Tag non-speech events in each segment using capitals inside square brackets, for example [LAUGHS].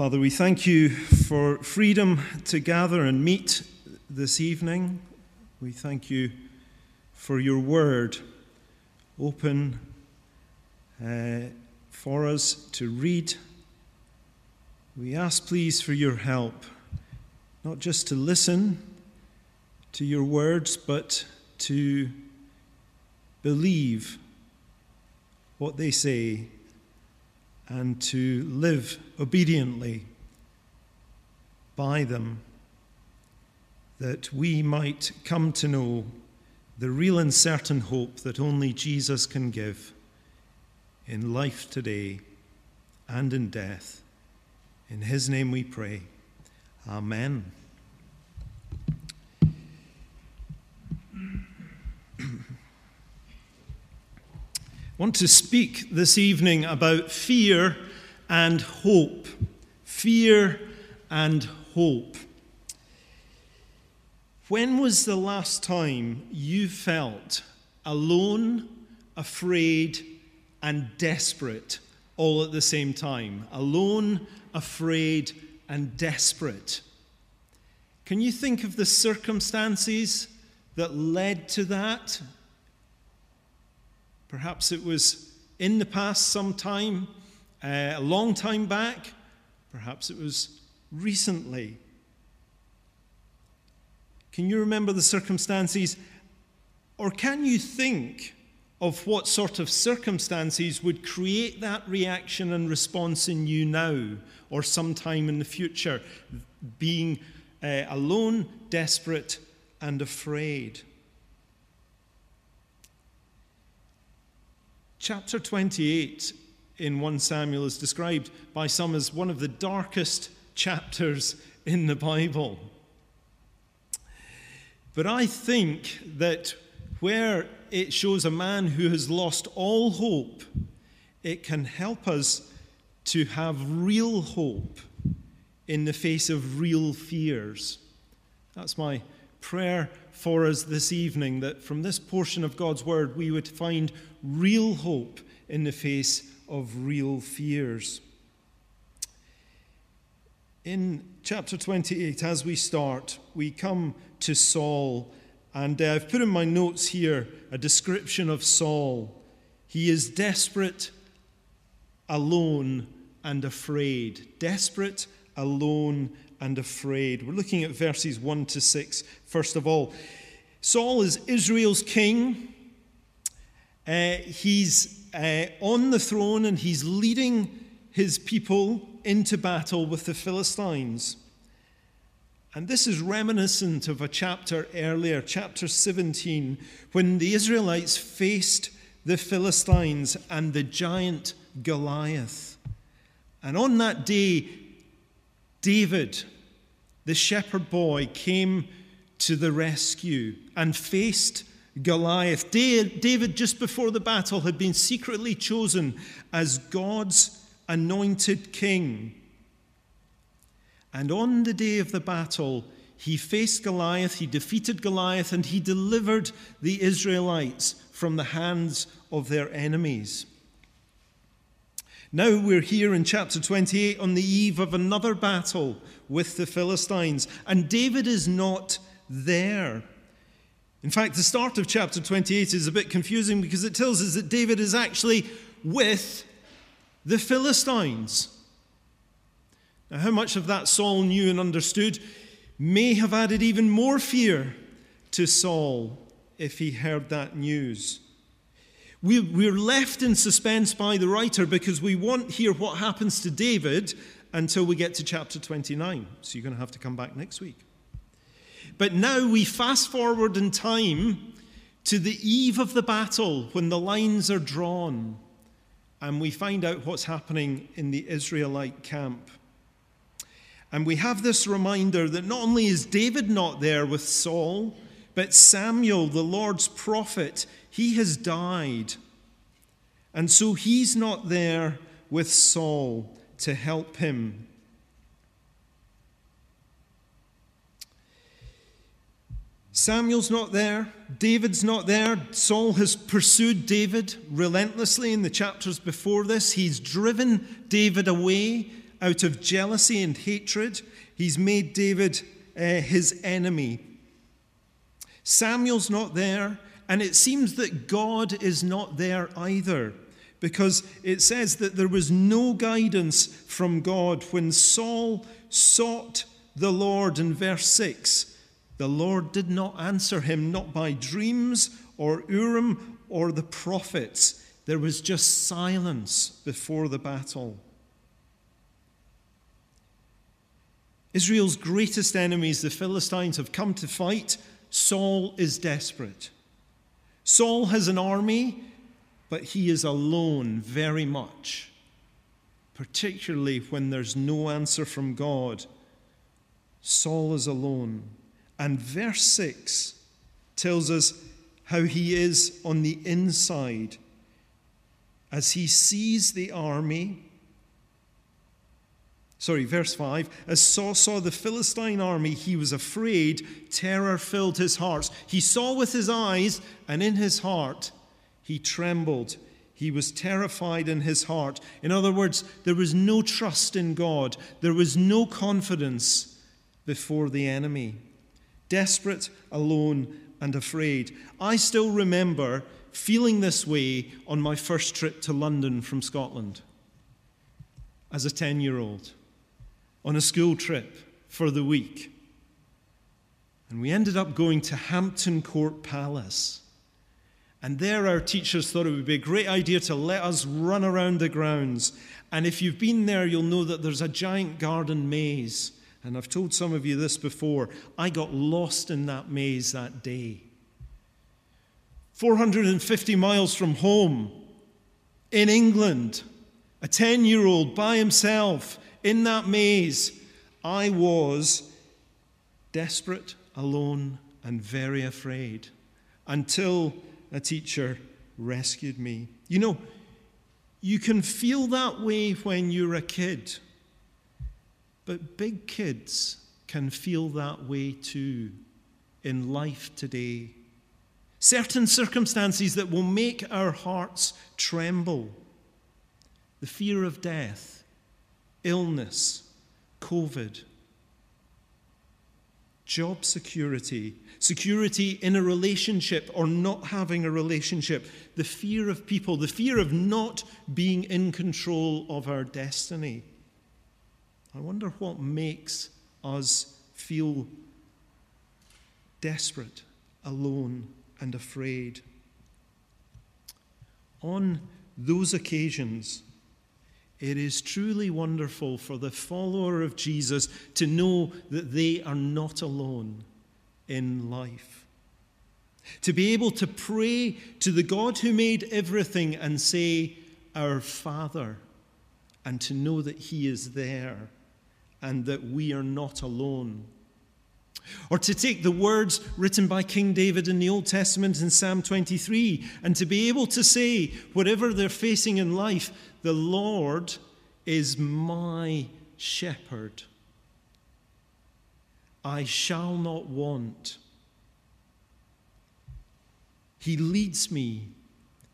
Father, we thank you for freedom to gather and meet this evening. We thank you for your word open uh, for us to read. We ask, please, for your help, not just to listen to your words, but to believe what they say and to live obediently by them, that we might come to know the real and certain hope that only Jesus can give in life today and in death. In his name we pray. Amen. Want to speak this evening about fear and hope. Fear and hope. When was the last time you felt alone, afraid, and desperate all at the same time? Alone, afraid, and desperate. Can you think of the circumstances that led to that? Perhaps it was in the past sometime, uh, a long time back. Perhaps it was recently. Can you remember the circumstances? Or can you think of what sort of circumstances would create that reaction and response in you now or sometime in the future, being uh, alone, desperate, and afraid? Chapter 28 in 1 Samuel is described by some as one of the darkest chapters in the Bible. But I think that where it shows a man who has lost all hope, it can help us to have real hope in the face of real fears. That's my prayer for us this evening that from this portion of God's Word we would find real hope in the face of real fears. In chapter 28, as we start, we come to Saul, and uh, I've put in my notes here a description of Saul. He is desperate, alone, and afraid. Desperate, alone, and afraid. We're looking at verses 1 to 6. First of all, Saul is Israel's king. Uh, he's uh, on the throne and he's leading his people into battle with the Philistines. And this is reminiscent of a chapter earlier, chapter 17, when the Israelites faced the Philistines and the giant Goliath. And on that day, David, the shepherd boy, came to the rescue and faced Goliath. David, just before the battle, had been secretly chosen as God's anointed king. And on the day of the battle, he faced Goliath, he defeated Goliath, and he delivered the Israelites from the hands of their enemies. Now we're here in chapter 28 on the eve of another battle with the Philistines, and David is not there. In fact, the start of chapter 28 is a bit confusing because it tells us that David is actually with the Philistines. Now, how much of that Saul knew and understood may have added even more fear to Saul if he heard that news. We, are left in suspense by the writer because we won't hear what happens to David until we get to chapter 29. So you're going to have to come back next week. But now we fast forward in time to the eve of the battle when the lines are drawn and we find out what's happening in the Israelite camp. And we have this reminder that not only is David not there with Saul, but Samuel, the Lord's prophet, he has died. And so he's not there with Saul to help him. Samuel's not there. David's not there. Saul has pursued David relentlessly in the chapters before this. He's driven David away out of jealousy and hatred. He's made David uh, his enemy. Samuel's not there, and it seems that God is not there either, because it says that there was no guidance from God when Saul sought the Lord in verse 6. The Lord did not answer him, not by dreams or Urim or the prophets. There was just silence before the battle. Israel's greatest enemies, the Philistines, have come to fight. Saul is desperate. Saul has an army, but he is alone very much, particularly when there's no answer from God. Saul is alone. And verse 6 tells us how he is on the inside as he sees the army. Sorry, verse 5. As Saul saw the Philistine army, he was afraid. Terror filled his heart. He saw with his eyes, and in his heart, he trembled. He was terrified in his heart. In other words, there was no trust in God, there was no confidence before the enemy. Desperate, alone, and afraid. I still remember feeling this way on my first trip to London from Scotland as a 10 year old on a school trip for the week. And we ended up going to Hampton Court Palace. And there, our teachers thought it would be a great idea to let us run around the grounds. And if you've been there, you'll know that there's a giant garden maze and I've told some of you this before. I got lost in that maze that day. 450 miles from home, in England, a 10 year old by himself in that maze. I was desperate, alone, and very afraid until a teacher rescued me. You know, you can feel that way when you're a kid. But big kids can feel that way too in life today. Certain circumstances that will make our hearts tremble the fear of death, illness, COVID, job security, security in a relationship or not having a relationship, the fear of people, the fear of not being in control of our destiny. I wonder what makes us feel desperate, alone, and afraid. On those occasions, it is truly wonderful for the follower of Jesus to know that they are not alone in life. To be able to pray to the God who made everything and say, Our Father, and to know that He is there and that we are not alone. Or to take the words written by King David in the Old Testament in Psalm 23 and to be able to say, whatever they're facing in life, the Lord is my shepherd. I shall not want. He leads me,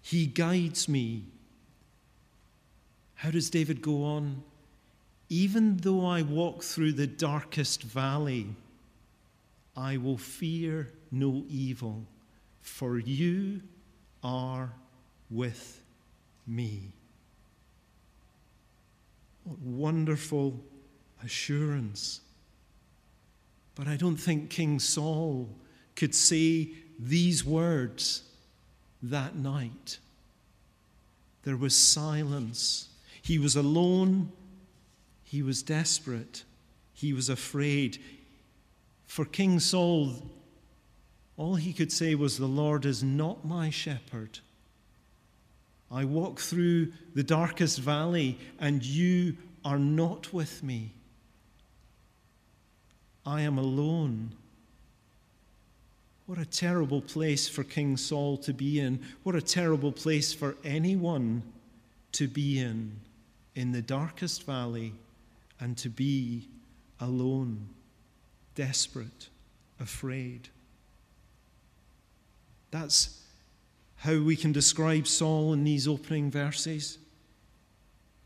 He guides me. How does David go on? Even though I walk through the darkest valley, I will fear no evil, for you are with me. What wonderful assurance. But I don't think King Saul could say these words that night. There was silence. He was alone he was desperate. He was afraid. For King Saul, all he could say was, The Lord is not my shepherd. I walk through the darkest valley, and you are not with me. I am alone. What a terrible place for King Saul to be in. What a terrible place for anyone to be in, in the darkest valley and to be alone, desperate, afraid. That's how we can describe Saul in these opening verses.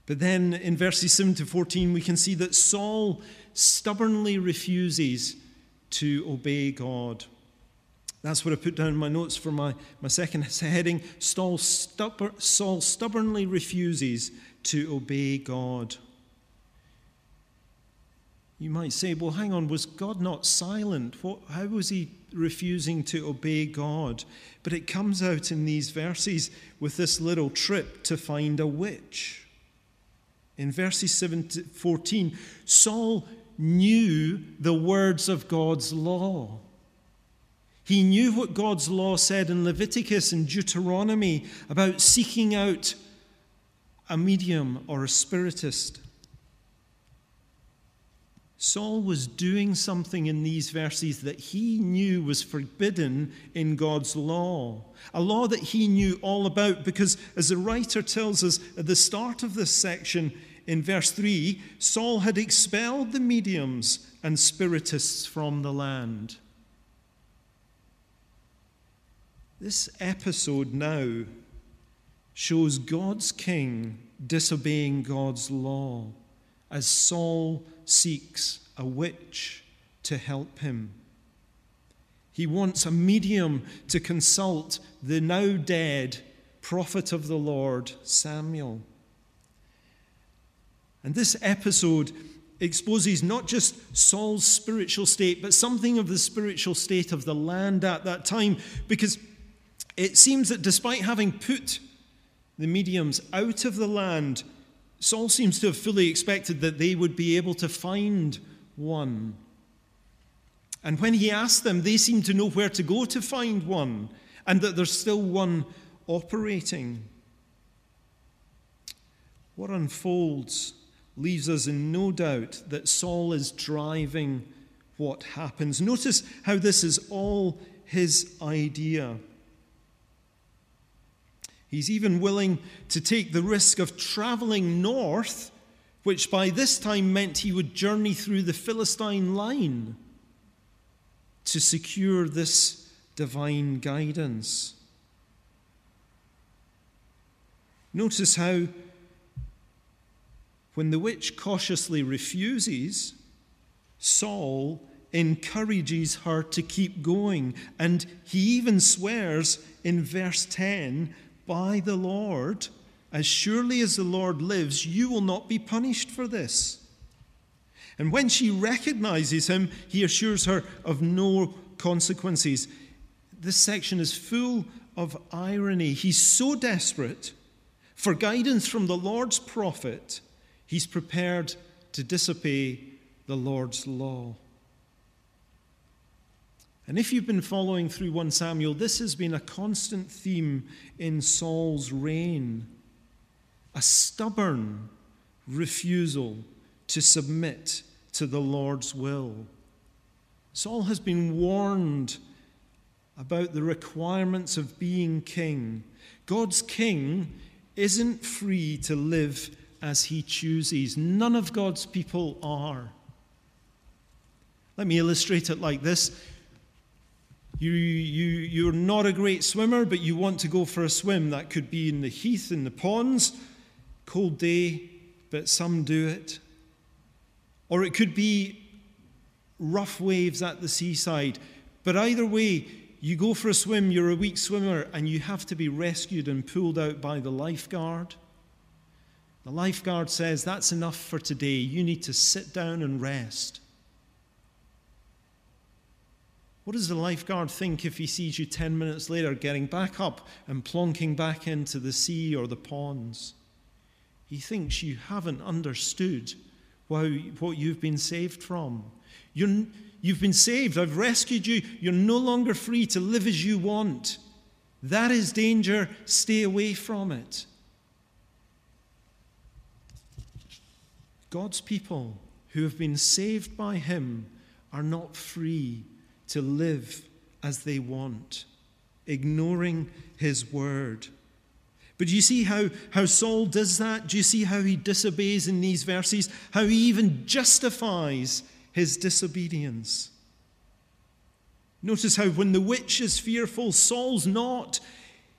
But then in verses 7 to 14, we can see that Saul stubbornly refuses to obey God. That's what I put down in my notes for my, my second [LAUGHS] heading. Saul, stubborn, Saul stubbornly refuses to obey God. You might say, well, hang on, was God not silent? What, how was he refusing to obey God? But it comes out in these verses with this little trip to find a witch. In verses 7 to 14, Saul knew the words of God's law. He knew what God's law said in Leviticus and Deuteronomy about seeking out a medium or a spiritist. Saul was doing something in these verses that he knew was forbidden in God's law, a law that he knew all about because, as the writer tells us at the start of this section in verse 3, Saul had expelled the mediums and spiritists from the land. This episode now shows God's king disobeying God's law as Saul seeks a witch to help him. He wants a medium to consult the now dead prophet of the Lord, Samuel. And this episode exposes not just Saul's spiritual state, but something of the spiritual state of the land at that time, because it seems that despite having put the mediums out of the land, Saul seems to have fully expected that they would be able to find one. And when he asked them, they seemed to know where to go to find one, and that there's still one operating. What unfolds leaves us in no doubt that Saul is driving what happens. Notice how this is all his idea. He's even willing to take the risk of traveling north, which by this time meant he would journey through the Philistine line to secure this divine guidance. Notice how, when the witch cautiously refuses, Saul encourages her to keep going. And he even swears in verse 10 by the Lord, as surely as the Lord lives, you will not be punished for this. And when she recognizes him, he assures her of no consequences. This section is full of irony. He's so desperate for guidance from the Lord's prophet, he's prepared to disobey the Lord's law. And if you've been following through 1 Samuel, this has been a constant theme in Saul's reign a stubborn refusal to submit to the Lord's will. Saul has been warned about the requirements of being king. God's king isn't free to live as he chooses, none of God's people are. Let me illustrate it like this you, you, you're not a great swimmer, but you want to go for a swim. That could be in the heath, in the ponds, cold day, but some do it. Or it could be rough waves at the seaside. But either way, you go for a swim, you're a weak swimmer, and you have to be rescued and pulled out by the lifeguard. The lifeguard says, That's enough for today. You need to sit down and rest. What does the lifeguard think if he sees you 10 minutes later getting back up and plonking back into the sea or the ponds? He thinks you haven't understood what you've been saved from. You're, you've been saved. I've rescued you. You're no longer free to live as you want. That is danger. Stay away from it. God's people who have been saved by Him are not free to live as they want, ignoring his word. But do you see how, how Saul does that? Do you see how he disobeys in these verses? How he even justifies his disobedience? Notice how when the witch is fearful, Saul's not.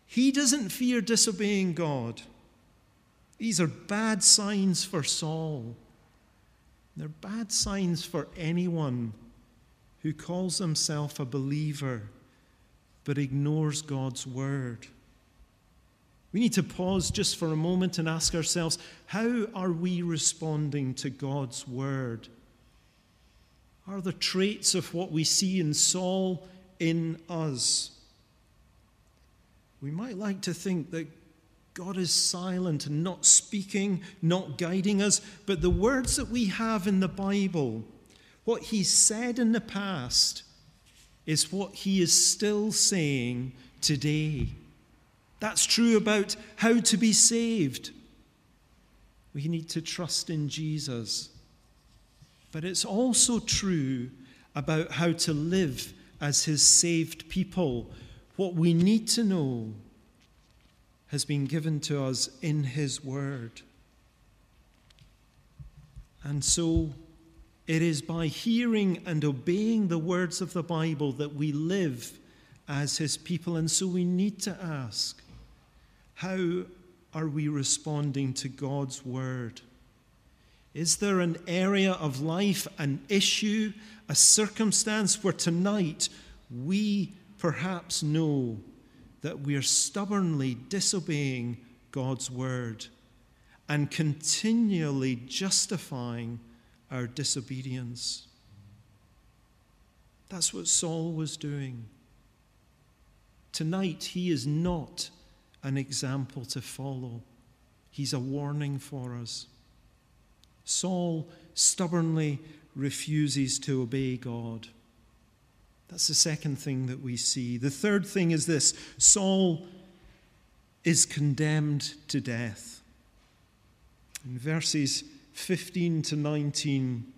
He doesn't fear disobeying God. These are bad signs for Saul. They're bad signs for anyone who calls himself a believer but ignores God's word. We need to pause just for a moment and ask ourselves how are we responding to God's word? Are the traits of what we see in Saul in us? We might like to think that God is silent and not speaking, not guiding us, but the words that we have in the Bible, what He said in the past, is what He is still saying today. That's true about how to be saved. We need to trust in Jesus. But it's also true about how to live as his saved people. What we need to know has been given to us in his word. And so it is by hearing and obeying the words of the Bible that we live as his people. And so we need to ask how are we responding to God's word? Is there an area of life, an issue, a circumstance where tonight we perhaps know that we are stubbornly disobeying God's word and continually justifying our disobedience? That's what Saul was doing. Tonight, he is not an example to follow. He's a warning for us. Saul stubbornly refuses to obey God. That's the second thing that we see. The third thing is this Saul is condemned to death. In verses 15 to 19,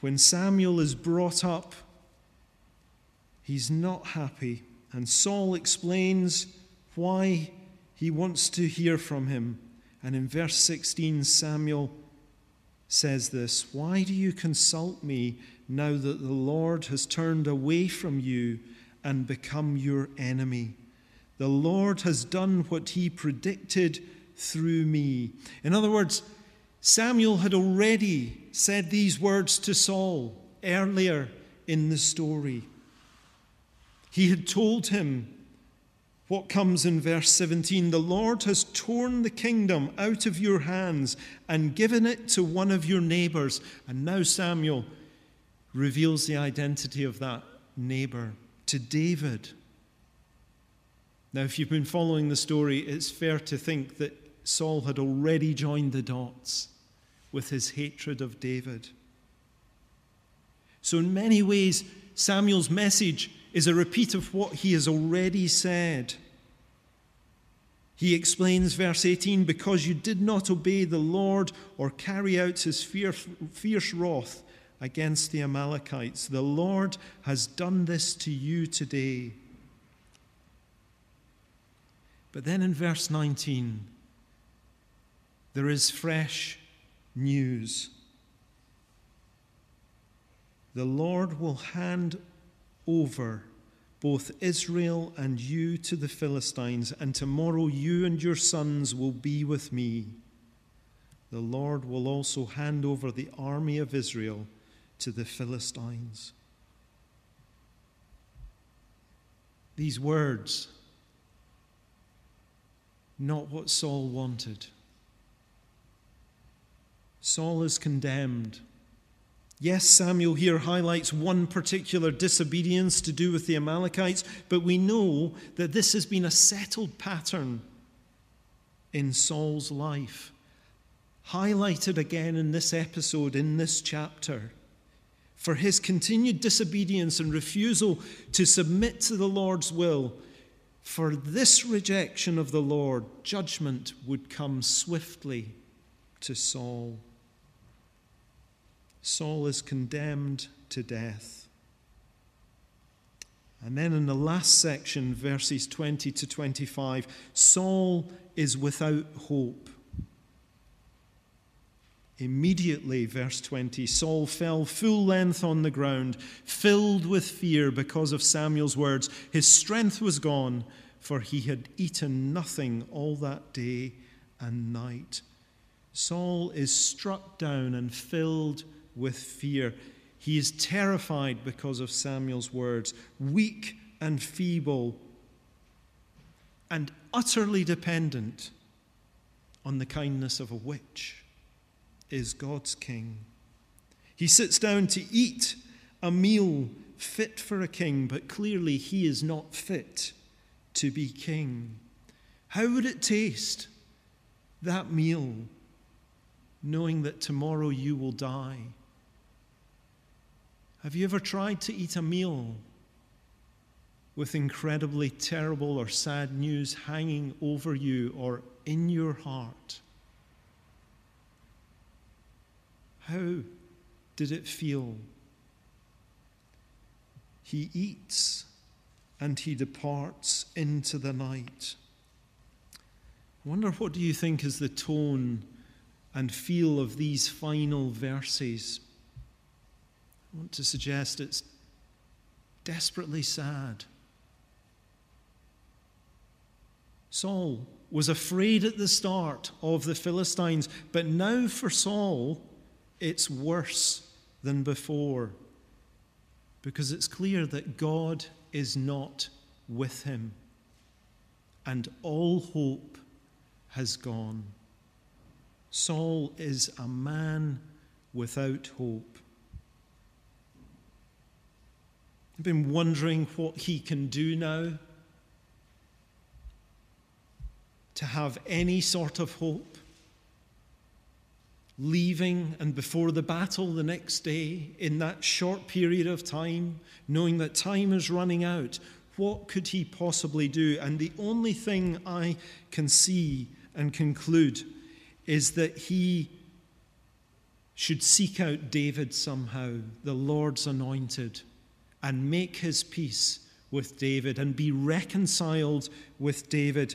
when Samuel is brought up, he's not happy. And Saul explains why he wants to hear from him. And in verse 16, Samuel says this Why do you consult me now that the Lord has turned away from you and become your enemy? The Lord has done what he predicted through me. In other words, Samuel had already said these words to Saul earlier in the story. He had told him what comes in verse 17 The Lord has torn the kingdom out of your hands and given it to one of your neighbors. And now Samuel reveals the identity of that neighbor to David. Now, if you've been following the story, it's fair to think that Saul had already joined the dots with his hatred of David. So, in many ways, Samuel's message is a repeat of what he has already said. He explains, verse 18, because you did not obey the Lord or carry out his fierce, fierce wrath against the Amalekites, the Lord has done this to you today. But then in verse 19, there is fresh news. The Lord will hand over both Israel and you to the Philistines, and tomorrow you and your sons will be with me. The Lord will also hand over the army of Israel to the Philistines. These words, not what Saul wanted. Saul is condemned. Yes, Samuel here highlights one particular disobedience to do with the Amalekites, but we know that this has been a settled pattern in Saul's life, highlighted again in this episode, in this chapter. For his continued disobedience and refusal to submit to the Lord's will, for this rejection of the Lord, judgment would come swiftly to Saul. Saul is condemned to death. And then in the last section, verses 20 to 25, Saul is without hope. Immediately, verse 20, Saul fell full length on the ground, filled with fear because of Samuel's words. His strength was gone, for he had eaten nothing all that day and night. Saul is struck down and filled with fear. He is terrified because of Samuel's words, weak and feeble, and utterly dependent on the kindness of a witch is God's king. He sits down to eat a meal fit for a king, but clearly he is not fit to be king. How would it taste, that meal, knowing that tomorrow you will die? Have you ever tried to eat a meal with incredibly terrible or sad news hanging over you or in your heart? How did it feel? He eats and he departs into the night. I wonder what do you think is the tone and feel of these final verses? I want to suggest it's desperately sad. Saul was afraid at the start of the Philistines, but now for Saul, it's worse than before because it's clear that God is not with him and all hope has gone. Saul is a man without hope. I've been wondering what he can do now to have any sort of hope. Leaving and before the battle the next day, in that short period of time, knowing that time is running out, what could he possibly do? And the only thing I can see and conclude is that he should seek out David somehow, the Lord's anointed, and make his peace with David and be reconciled with David.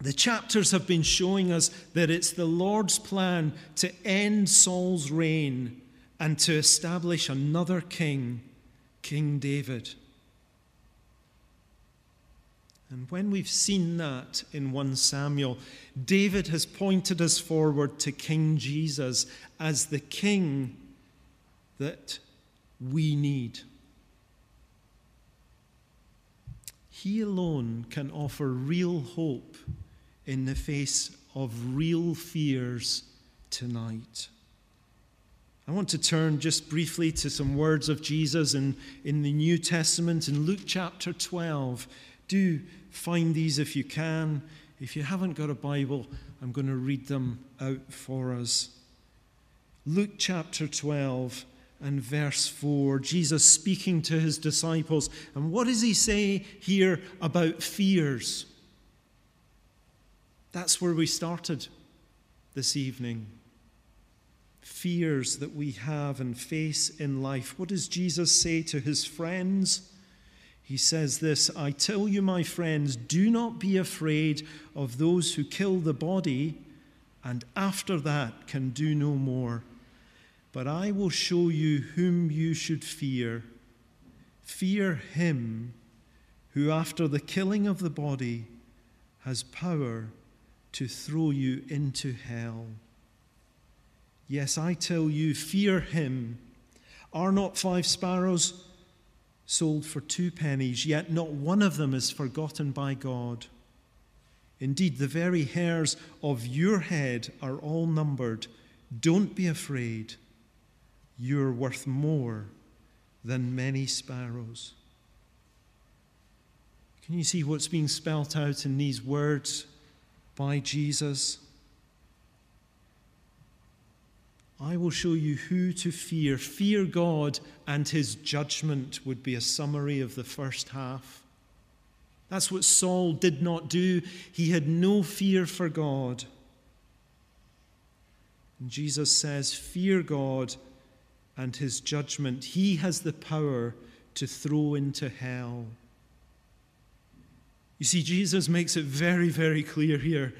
The chapters have been showing us that it's the Lord's plan to end Saul's reign and to establish another king, King David. And when we've seen that in 1 Samuel, David has pointed us forward to King Jesus as the king that we need. He alone can offer real hope in the face of real fears tonight. I want to turn just briefly to some words of Jesus in, in the New Testament in Luke chapter 12. Do find these if you can. If you haven't got a Bible, I'm going to read them out for us. Luke chapter 12 and verse 4, Jesus speaking to his disciples. And what does he say here about fears? That's where we started this evening. Fears that we have and face in life. What does Jesus say to his friends? He says this I tell you, my friends, do not be afraid of those who kill the body and after that can do no more. But I will show you whom you should fear. Fear him who, after the killing of the body, has power to throw you into hell. Yes, I tell you, fear him. Are not five sparrows sold for two pennies, yet not one of them is forgotten by God? Indeed, the very hairs of your head are all numbered. Don't be afraid. You're worth more than many sparrows. Can you see what's being spelt out in these words? by Jesus. I will show you who to fear. Fear God and his judgment would be a summary of the first half. That's what Saul did not do. He had no fear for God. And Jesus says, Fear God and his judgment. He has the power to throw into hell. You see, Jesus makes it very, very clear here.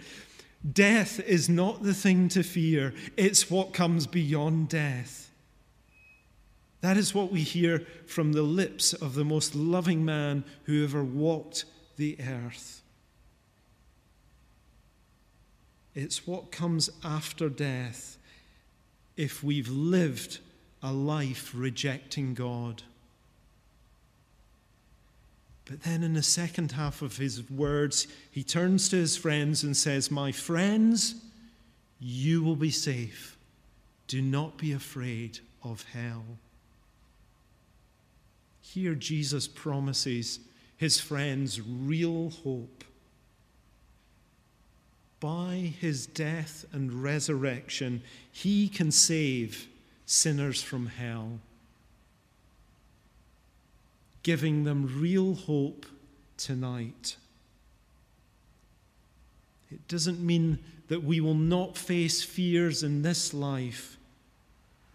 Death is not the thing to fear, it's what comes beyond death. That is what we hear from the lips of the most loving man who ever walked the earth. It's what comes after death if we've lived a life rejecting God. But then in the second half of his words, he turns to his friends and says, My friends, you will be safe. Do not be afraid of hell. Here, Jesus promises his friends real hope. By his death and resurrection, he can save sinners from hell giving them real hope tonight. It doesn't mean that we will not face fears in this life,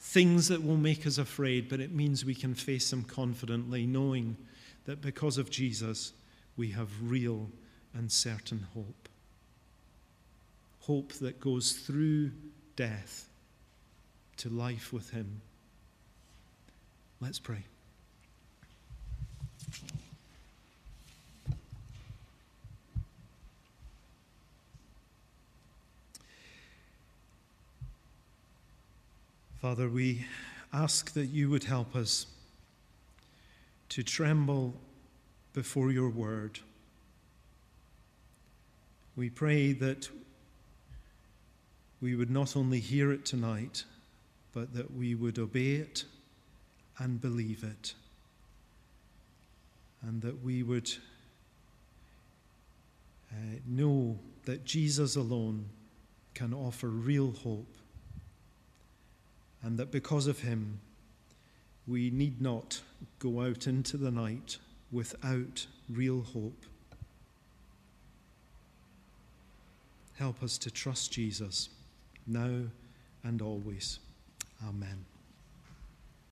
things that will make us afraid, but it means we can face them confidently, knowing that because of Jesus, we have real and certain hope. Hope that goes through death to life with Him. Let's pray. Father, we ask that you would help us to tremble before your word. We pray that we would not only hear it tonight, but that we would obey it and believe it and that we would uh, know that Jesus alone can offer real hope, and that because of him, we need not go out into the night without real hope. Help us to trust Jesus now and always. Amen.